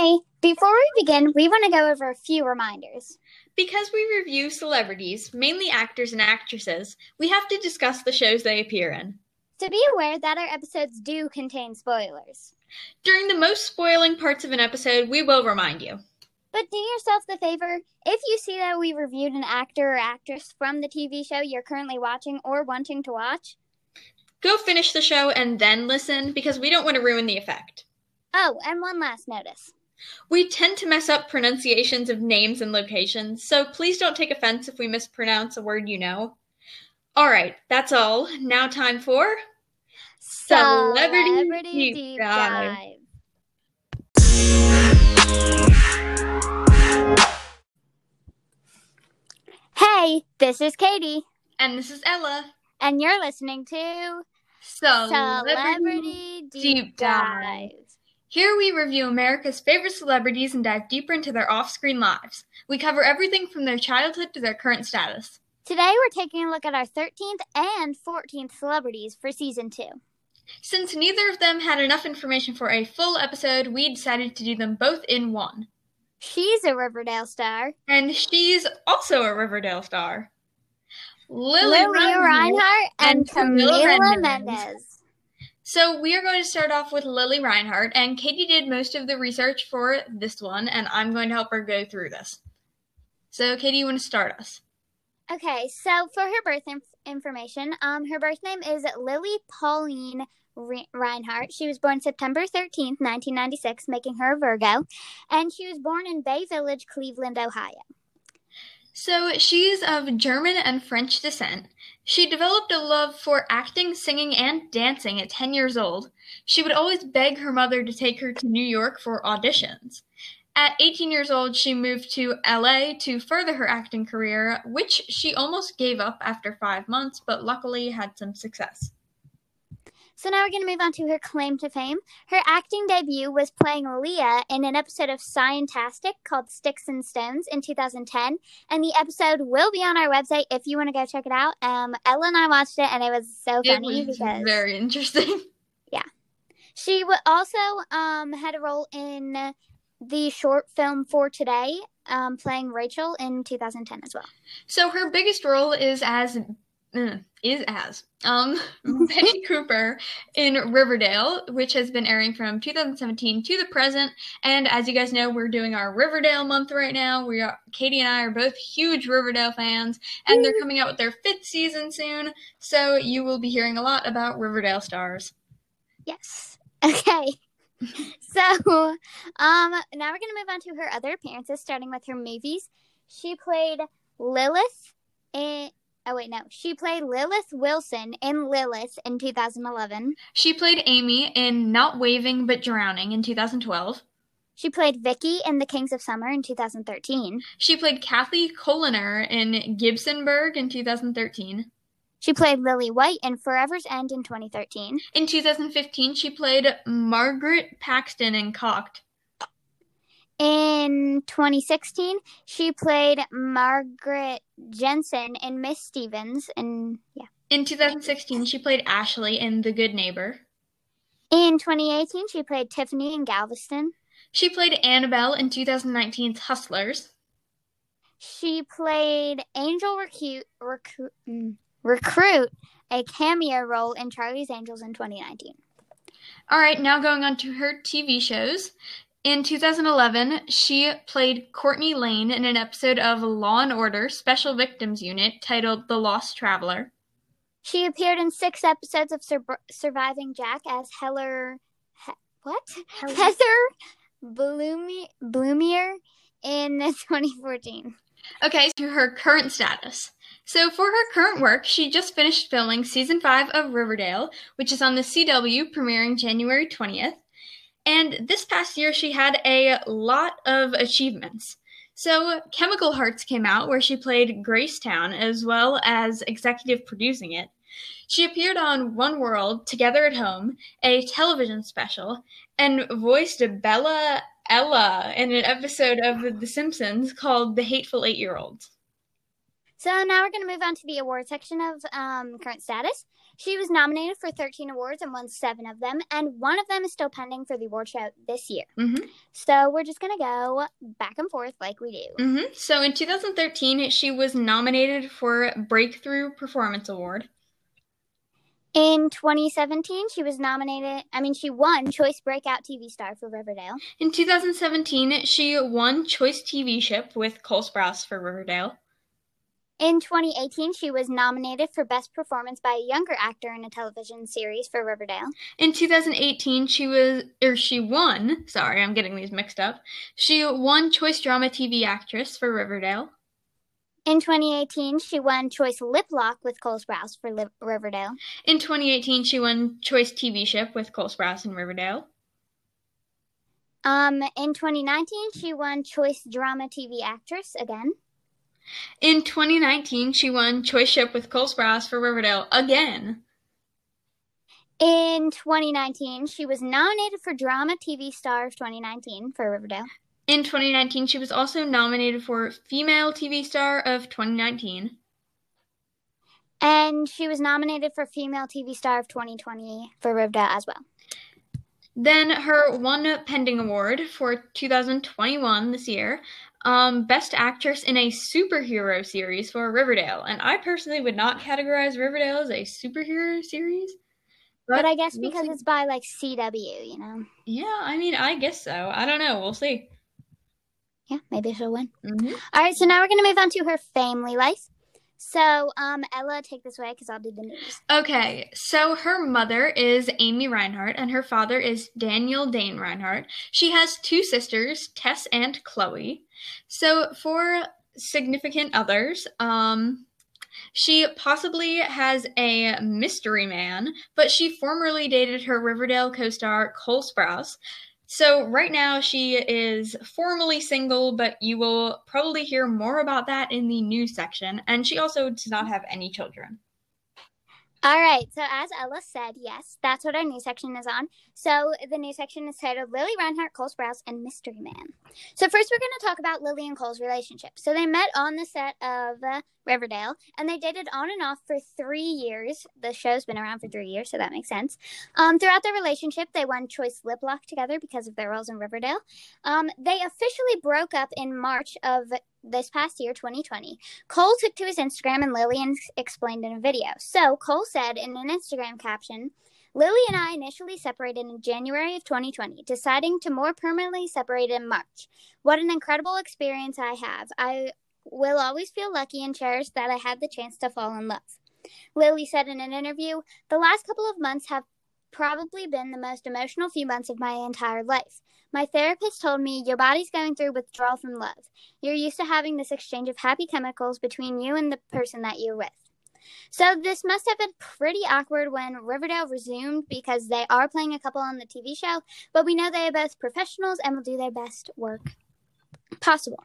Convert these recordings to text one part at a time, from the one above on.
Hey, before we begin, we want to go over a few reminders. Because we review celebrities, mainly actors and actresses, we have to discuss the shows they appear in. So be aware that our episodes do contain spoilers. During the most spoiling parts of an episode, we will remind you. But do yourself the favor if you see that we reviewed an actor or actress from the TV show you're currently watching or wanting to watch, Go finish the show and then listen because we don't want to ruin the effect. Oh, and one last notice. We tend to mess up pronunciations of names and locations, so please don't take offense if we mispronounce a word you know. Alright, that's all. Now, time for Celebrity, Celebrity Deep Deep Dive. Dive. Hey, this is Katie, And this is Ella. and you're listening to Celebrity Deep, Deep Dive. Dive. Here we review America's favorite celebrities and dive deeper into their off screen lives. We cover everything from their childhood to their current status. Today we're taking a look at our 13th and 14th celebrities for season 2. Since neither of them had enough information for a full episode, we decided to do them both in one. She's a Riverdale star. And she's also a Riverdale star. Lili, Lili Reinhart. And, and Camila Camila Mendes. So we are going to start off with Lili Reinhart, and Katie did most of the research for this one, and I'm going to help her go through this. So, Katie, you want to start us? Okay, so for her birth inf- information, um, her birth name is Lili Pauline Re- Reinhart. She was born September 13th, 1996, making her a Virgo, and she was born in Bay Village, Cleveland, Ohio. So, she's of German and French descent. She developed a love for acting, singing, and dancing at 10 years old. She would always beg her mother to take her to New York for auditions. At 18 years old, she moved to LA to further her acting career, which she almost gave up after five months, but luckily had some success. So now we're going to move on to her claim to fame. Her acting debut was playing Leah in an episode of Scientastic called Sticks and Stones in 2010, and the episode will be on our website if you want to go check it out. Um, Ella and I watched it, and it was so It funny was because very interesting. Yeah, she w- also um, had a role in the short film For Today, um, playing Rachel in 2010 as well. So her biggest role is as uh, is as um Betty Cooper in Riverdale, which has been airing from 2017 to the present. And as you guys know, we're doing our Riverdale month right now. We are Katie and I are both huge Riverdale fans, and they're coming out with their fifth season soon. So you will be hearing a lot about Riverdale stars. Yes. Okay. so, um, now we're going to move on to her other appearances, starting with her movies. She played Lilith in. Oh, wait, no. She played Lilith Wilson in Lilith in 2011. She played Amy in Not Waving But Drowning in 2012. She played Vicky in The Kings of Summer in 2013. She played Kathy Coliner in Gibsonburg in 2013. She played Lily White in Forever's End in 2013. In 2015, she played Margaret Paxton in Cocked. In 2016, she played Margaret Jensen in Miss Stevens, and yeah. In 2016, she played Ashley in The Good Neighbor. In 2018, she played Tiffany in Galveston. She played Annabelle in 2019's Hustlers. She played Angel Recruit, recruit, mm, recruit, a cameo role in Charlie's Angels in 2019. All right, now going on to her TV shows. In 2011, she played Courtney Lane in an episode of Law and Order Special Victims Unit titled The Lost Traveler. She appeared in six episodes of Sur- Surviving Jack as Heller. He- what? Heather Bloomy- Bloomier in 2014. Okay, to her current status. So, for her current work, she just finished filming season 5 of Riverdale, which is on the CW, premiering January 20th. And this past year, she had a lot of achievements. So, Chemical Hearts came out, where she played Gracetown as well as executive producing it. She appeared on One World, Together at Home, a television special, and voiced Bella Ella in an episode of The Simpsons called The Hateful Eight Year Olds. So now we're going to move on to the award section of um, current status. She was nominated for 13 awards and won seven of them, and one of them is still pending for the award show this year. Mm-hmm. So we're just going to go back and forth like we do. Mm-hmm. So in 2013, she was nominated for Breakthrough Performance Award. In 2017, she was nominated, I mean, she won Choice Breakout TV Star for Riverdale. In 2017, she won Choice TV Ship with Cole Sprouse for Riverdale. In 2018, she was nominated for Best Performance by a Younger Actor in a Television Series for Riverdale. In 2018, she was, or she won, sorry, I'm getting these mixed up. She won Choice Drama TV Actress for Riverdale. In 2018, she won Choice Lip Lock with Cole Sprouse for Riverdale. In 2018, she won Choice TV Ship with Cole Sprouse in Riverdale. Um, in 2019, she won Choice Drama TV Actress again. In 2019, she won Choice Ship with Cole Sprouse for Riverdale again. In 2019, she was nominated for Drama TV Star of 2019 for Riverdale. In 2019, she was also nominated for Female TV Star of 2019. And she was nominated for Female TV Star of 2020 for Riverdale as well. Then her one pending award for 2021 this year um, Best Actress in a Superhero Series for Riverdale. And I personally would not categorize Riverdale as a superhero series. But, I guess we'll because see. it's by like CW, you know. Yeah, I mean, I guess so. I don't know. We'll see. Yeah, maybe she'll win. hmm All right, so now we're going to move on to her family life. So, um, Ella, take this away because I'll do the news. Okay, so her mother is Amy Reinhart and her father is Daniel Dane Reinhart. She has two sisters, Tess and Chloe. So for significant others, um, she possibly has a mystery man, but she formerly dated her Riverdale co-star Cole Sprouse. So right now she is formally single, but you will probably hear more about that in the news section. And she also does not have any children. All right, so as Ella said, yes, that's what our news section is on. So the news section is titled Lili Reinhart, Cole Sprouse, and Mystery Man. So first, we're going to talk about Lili and Cole's relationship. So they met on the set of uh, Riverdale, and they dated on and off for three years. The show's been around for three years, so that makes sense. Um, throughout their relationship, they won Choice Lip Lock together because of their roles in Riverdale. Um, they officially broke up in March of this past year, 2020. Cole took to his Instagram and Lillian explained in a video. So Cole said in an Instagram caption, Lili and I initially separated in January of 2020, deciding to more permanently separate in March. What an incredible experience I have. I will always feel lucky and cherish that I had the chance to fall in love. Lili said in an interview, The last couple of months have probably been the most emotional few months of my entire life. My therapist told me your body's going through withdrawal from love. You're used to having this exchange of happy chemicals between you and the person that you're with. So this must have been pretty awkward when Riverdale resumed because they are playing a couple on the TV show, but we know they are both professionals and will do their best work possible.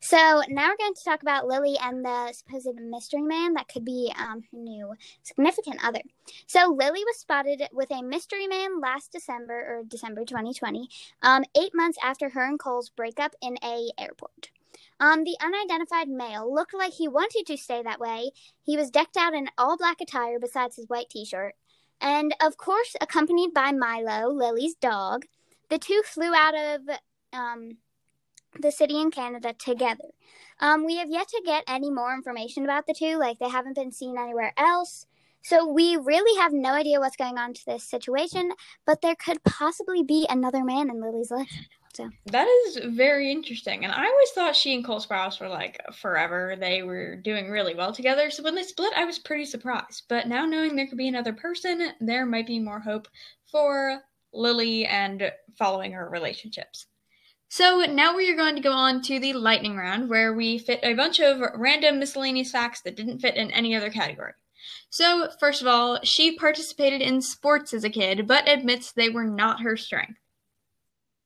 So now we're going to talk about Lili and the supposed mystery man that could be um, her new significant other. So Lili was spotted with a mystery man last December or December 2020, um, eight months after her and Cole's breakup in a airport. Um, the unidentified male looked like he wanted to stay that way. He was decked out in all black attire besides his white t-shirt, and of course accompanied by Milo, Lili's dog. The two flew out of um, the city in Canada together. Um, we have yet to get any more information about the two, like they haven't been seen anywhere else. So we really have no idea what's going on to this situation, but there could possibly be another man in Lili's life. So That is very interesting. And I always thought she and Cole Sprouse were like forever. They were doing really well together. So when they split, I was pretty surprised. But now knowing there could be another person, there might be more hope for Lili and following her relationships. So now we are going to go on to the lightning round where we fit a bunch of random miscellaneous facts that didn't fit in any other category. So, first of all, she participated in sports as a kid, but admits they were not her strength.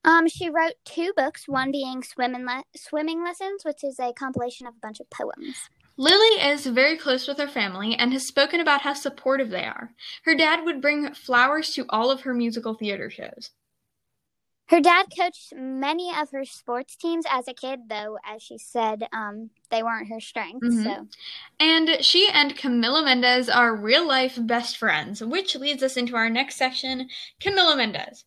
Um, she wrote two books, one being Swimming, Le- Swimming Lessons, which is a compilation of a bunch of poems. Lili is very close with her family and has spoken about how supportive they are. Her dad would bring flowers to all of her musical theater shows. Her dad coached many of her sports teams as a kid, though, as she said, um, they weren't her strength. Mhm. So, And she and Camila Mendes are real life best friends, which leads us into our next section Camila Mendes.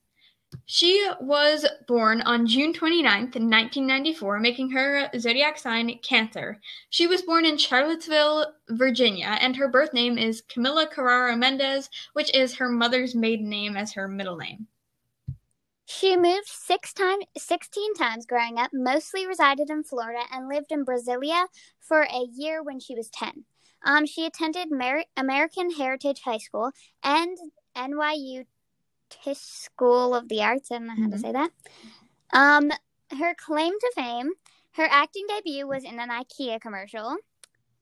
She was born on June 29th, 1994, making her zodiac sign Cancer. She was born in Charlottesville, Virginia, and her birth name is Camila Carraro Mendes, which is her mother's maiden name as her middle name. She moved six time, 16 times growing up, mostly resided in Florida, and lived in Brasilia for a year when she was 10. Um, she attended Mer- American Heritage High School and NYU Tisch School of the Arts. I don't know how to Mhm. say that. Um, her claim to fame, her acting debut was in an IKEA commercial,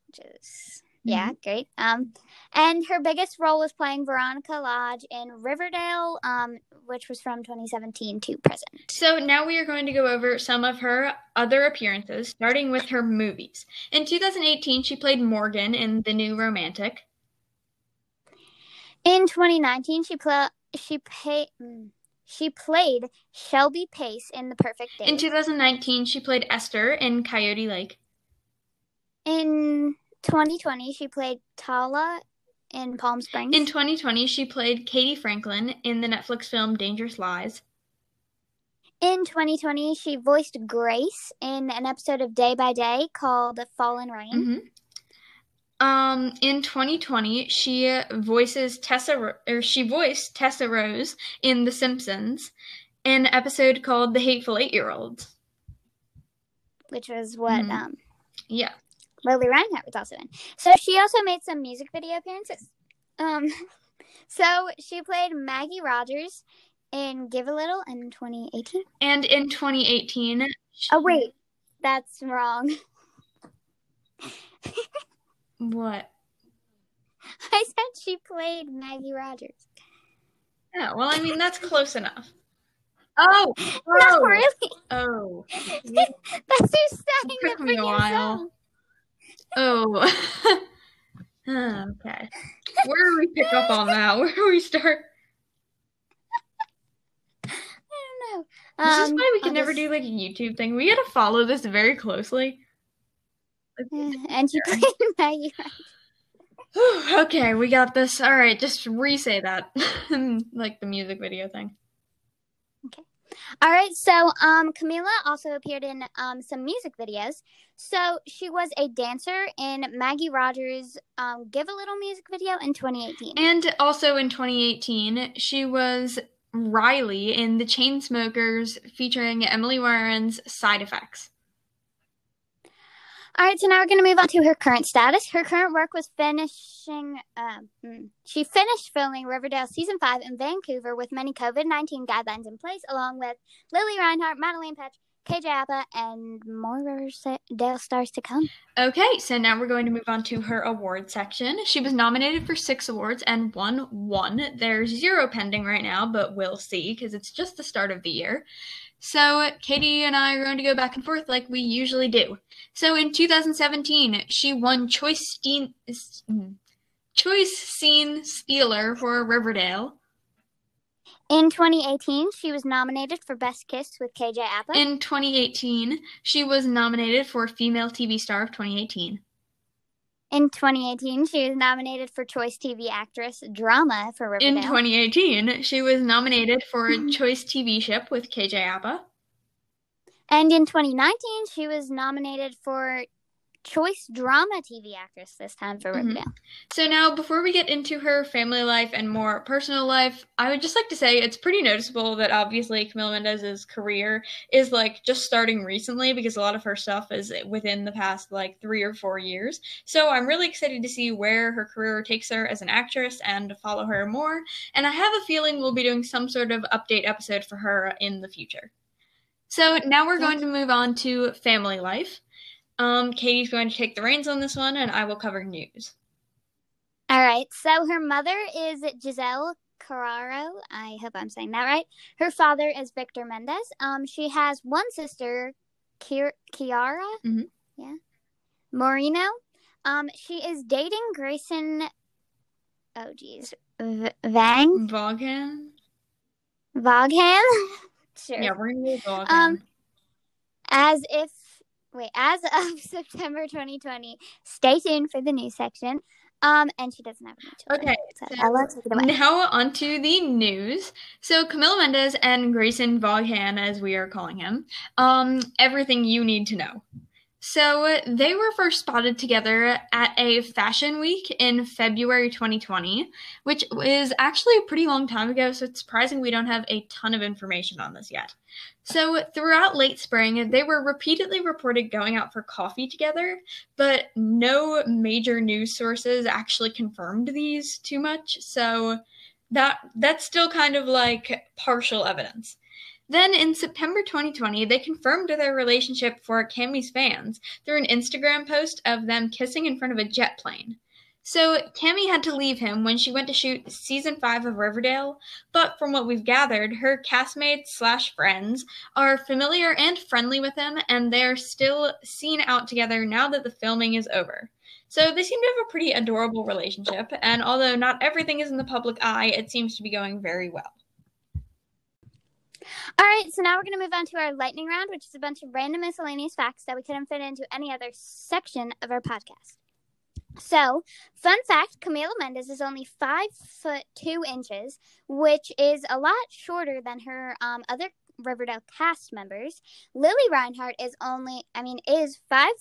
which is yeah, great. Um, and her biggest role was playing Veronica Lodge in Riverdale, um, which was from 2017 to present. So now we are going to go over some of her other appearances, starting with her movies. In 2018, she played Morgan in The New Romantic. In 2019, she pla- she pay- mm, she played Shelby Pace in The Perfect Day. In 2019, she played Esther in Coyote Lake. in 2020, she played Tala in Palm Springs. In 2020, she played Katie Franklin in the Netflix film Dangerous Lies. In 2020, she voiced Grace in an episode of Day by Day called Fallen Rain. hmm Um, in 2020, she voices Tessa, or she voiced Tessa Rose in The Simpsons, in an episode called The Hateful Eight-Year-Olds. which was what Mhm. um, Yeah. Lili Reinhart was also in. So she also made some music video appearances. Um, so she played Maggie Rogers in Give a Little in 2018. And in 2018, she- Oh wait, that's wrong. What? I said she played Maggie Rogers. Yeah, well, I mean, that's close enough. Oh, Not oh, really. oh. That's who sang It the took me a freaking song. Oh. Okay. Where do we pick up on that? Where do we start? I don't know. This is Um, why we can I'll never just- do like a YouTube thing. We gotta follow this very closely. And she played Rogers. okay, we got this. All right, just re-say that, like the music video thing. All right, so um, Camila also appeared in um, some music videos. So she was a dancer in Maggie Rogers' um, "Give a Little" music video in 2018. And also in 2018, she was Riley in The Chainsmokers featuring Emily Warren's Side Effects. All right, so now we're going to move on to her current status. Her current work was finishing. Um, mm, she finished filming Riverdale season five in Vancouver with many COVID 19 guidelines in place, along with Lili Reinhart, Madelaine Petsch, KJ Apa, and more Riverdale stars to come. Okay, so now we're going to move on to her award section. She was nominated for six awards and won one. There's zero pending right now, but we'll see because it's just the start of the year. So Katie and I are going to go back and forth like we usually do. So in 2017, she won Choice Scene, Choice Scene Stealer for Riverdale. In 2018, she was nominated for Best Kiss with KJ Apa. In 2018, she was nominated for Female TV Star of 2018. In 2018, she was nominated for Choice TV Actress Drama for Riverdale. In 2018, she was nominated for mm-hmm. Choice TV Ship with KJ Apa. and in 2019, she was nominated for Choice Drama TV Actress this time for Mhm. Riverdale. So now, before we get into her family life and more personal life, I would just like to say it's pretty noticeable that obviously Camila Mendes's career is like just starting recently because a lot of her stuff is within the past like three or four years. So I'm really excited to see where her career takes her as an actress and to follow her more. And I have a feeling we'll be doing some sort of update episode for her in the future. So now we're going to move on to family life. Um, Katie's going to take the reins on this one, and I will cover news. All right, so her mother is Giselle Carraro. I hope I'm saying that right. Her father is Victor Mendes. Um, she has one sister, Ki- Kiara. Mhm. Yeah, Moreno. Um, she is dating Grayson. Oh, geez, v- Vang Vaughan. Vaughan. Sure. Yeah, we're gonna go Um, as if wait, as of September 2020, stay tuned for the news section. Um, and she doesn't have any children. Okay, so Ella, take it away. Now onto the news. So Camila Mendes and Grayson Vaughan, as we are calling him, um, everything you need to know. So they were first spotted together at a fashion week in February 2020, which is actually a pretty long time ago, so it's surprising we don't have a ton of information on this yet. So throughout late spring, they were repeatedly reported going out for coffee together, but no major news sources actually confirmed these too much. So that that's still kind of like partial evidence. Then in September 2020, they confirmed their relationship for Cami's fans through an Instagram post of them kissing in front of a jet plane. So Cammy had to leave him when she went to shoot season five of Riverdale, but from what we've gathered, her castmates slash friends are familiar and friendly with him, and they're still seen out together now that the filming is over. So they seem to have a pretty adorable relationship, and although not everything is in the public eye, it seems to be going very well. All right, so now we're going to move on to our lightning round, which is a bunch of random miscellaneous facts that we couldn't fit into any other section of our podcast. So, fun fact Camila Mendes is only five foot two inches, which is a lot shorter than her um, other Riverdale cast members. Lili Reinhart is only, I mean, is five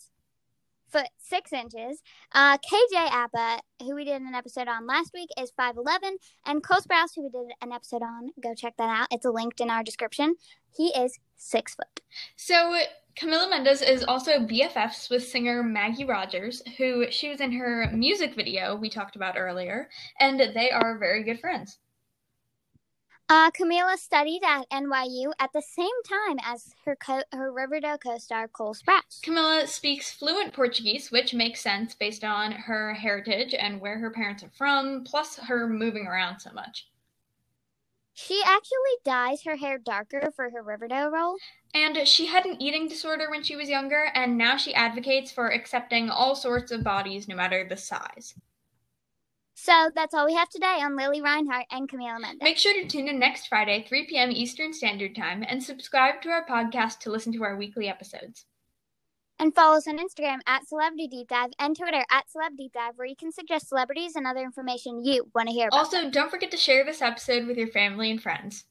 foot six inches. Uh, KJ Apa, who we did an episode on last week, is 5'11. And Cole Sprouse, who we did an episode on, go check that out. It's linked in our description. He is six foot. So Camila Mendes is also BFFs with singer Maggie Rogers, who she was in her music video we talked about earlier, and they are very good friends. Uh, Camila studied at NYU at the same time as her co- her Riverdale co-star Cole Sprouse. Camila speaks fluent Portuguese, which makes sense based on her heritage and where her parents are from, plus her moving around so much. She actually dyes her hair darker for her Riverdale role. And she had an eating disorder when she was younger, and now she advocates for accepting all sorts of bodies, no matter the size. So that's all we have today on Lili Reinhart and Camila Mendes. Make sure to tune in next Friday, 3 p.m. Eastern Standard Time, and subscribe to our podcast to listen to our weekly episodes. And follow us on Instagram at Celebrity Deep Dive and Twitter at Celeb Deep Dive, where you can suggest celebrities and other information you want to hear about. Also, don't forget to share this episode with your family and friends.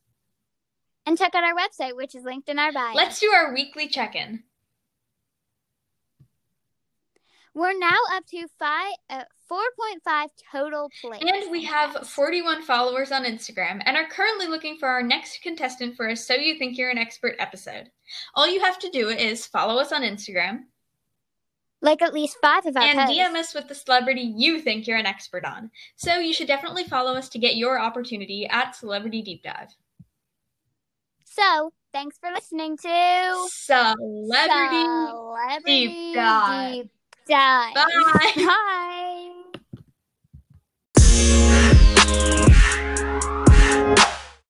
and check out our website, which is linked in our bio. Let's do our weekly check in. We're now up to five, uh, 4.5 total plays. And we have 41 followers on Instagram and are currently looking for our next contestant for a So You Think You're an Expert episode. All you have to do is follow us on Instagram like at least five of our and posts. DM us with the celebrity you think you're an expert on. So you should definitely follow us to get your opportunity at Celebrity Deep Dive. So, thanks for listening to Celebrity Celebrity Deep Dive. Deep Dive. Bye. Bye. Bye.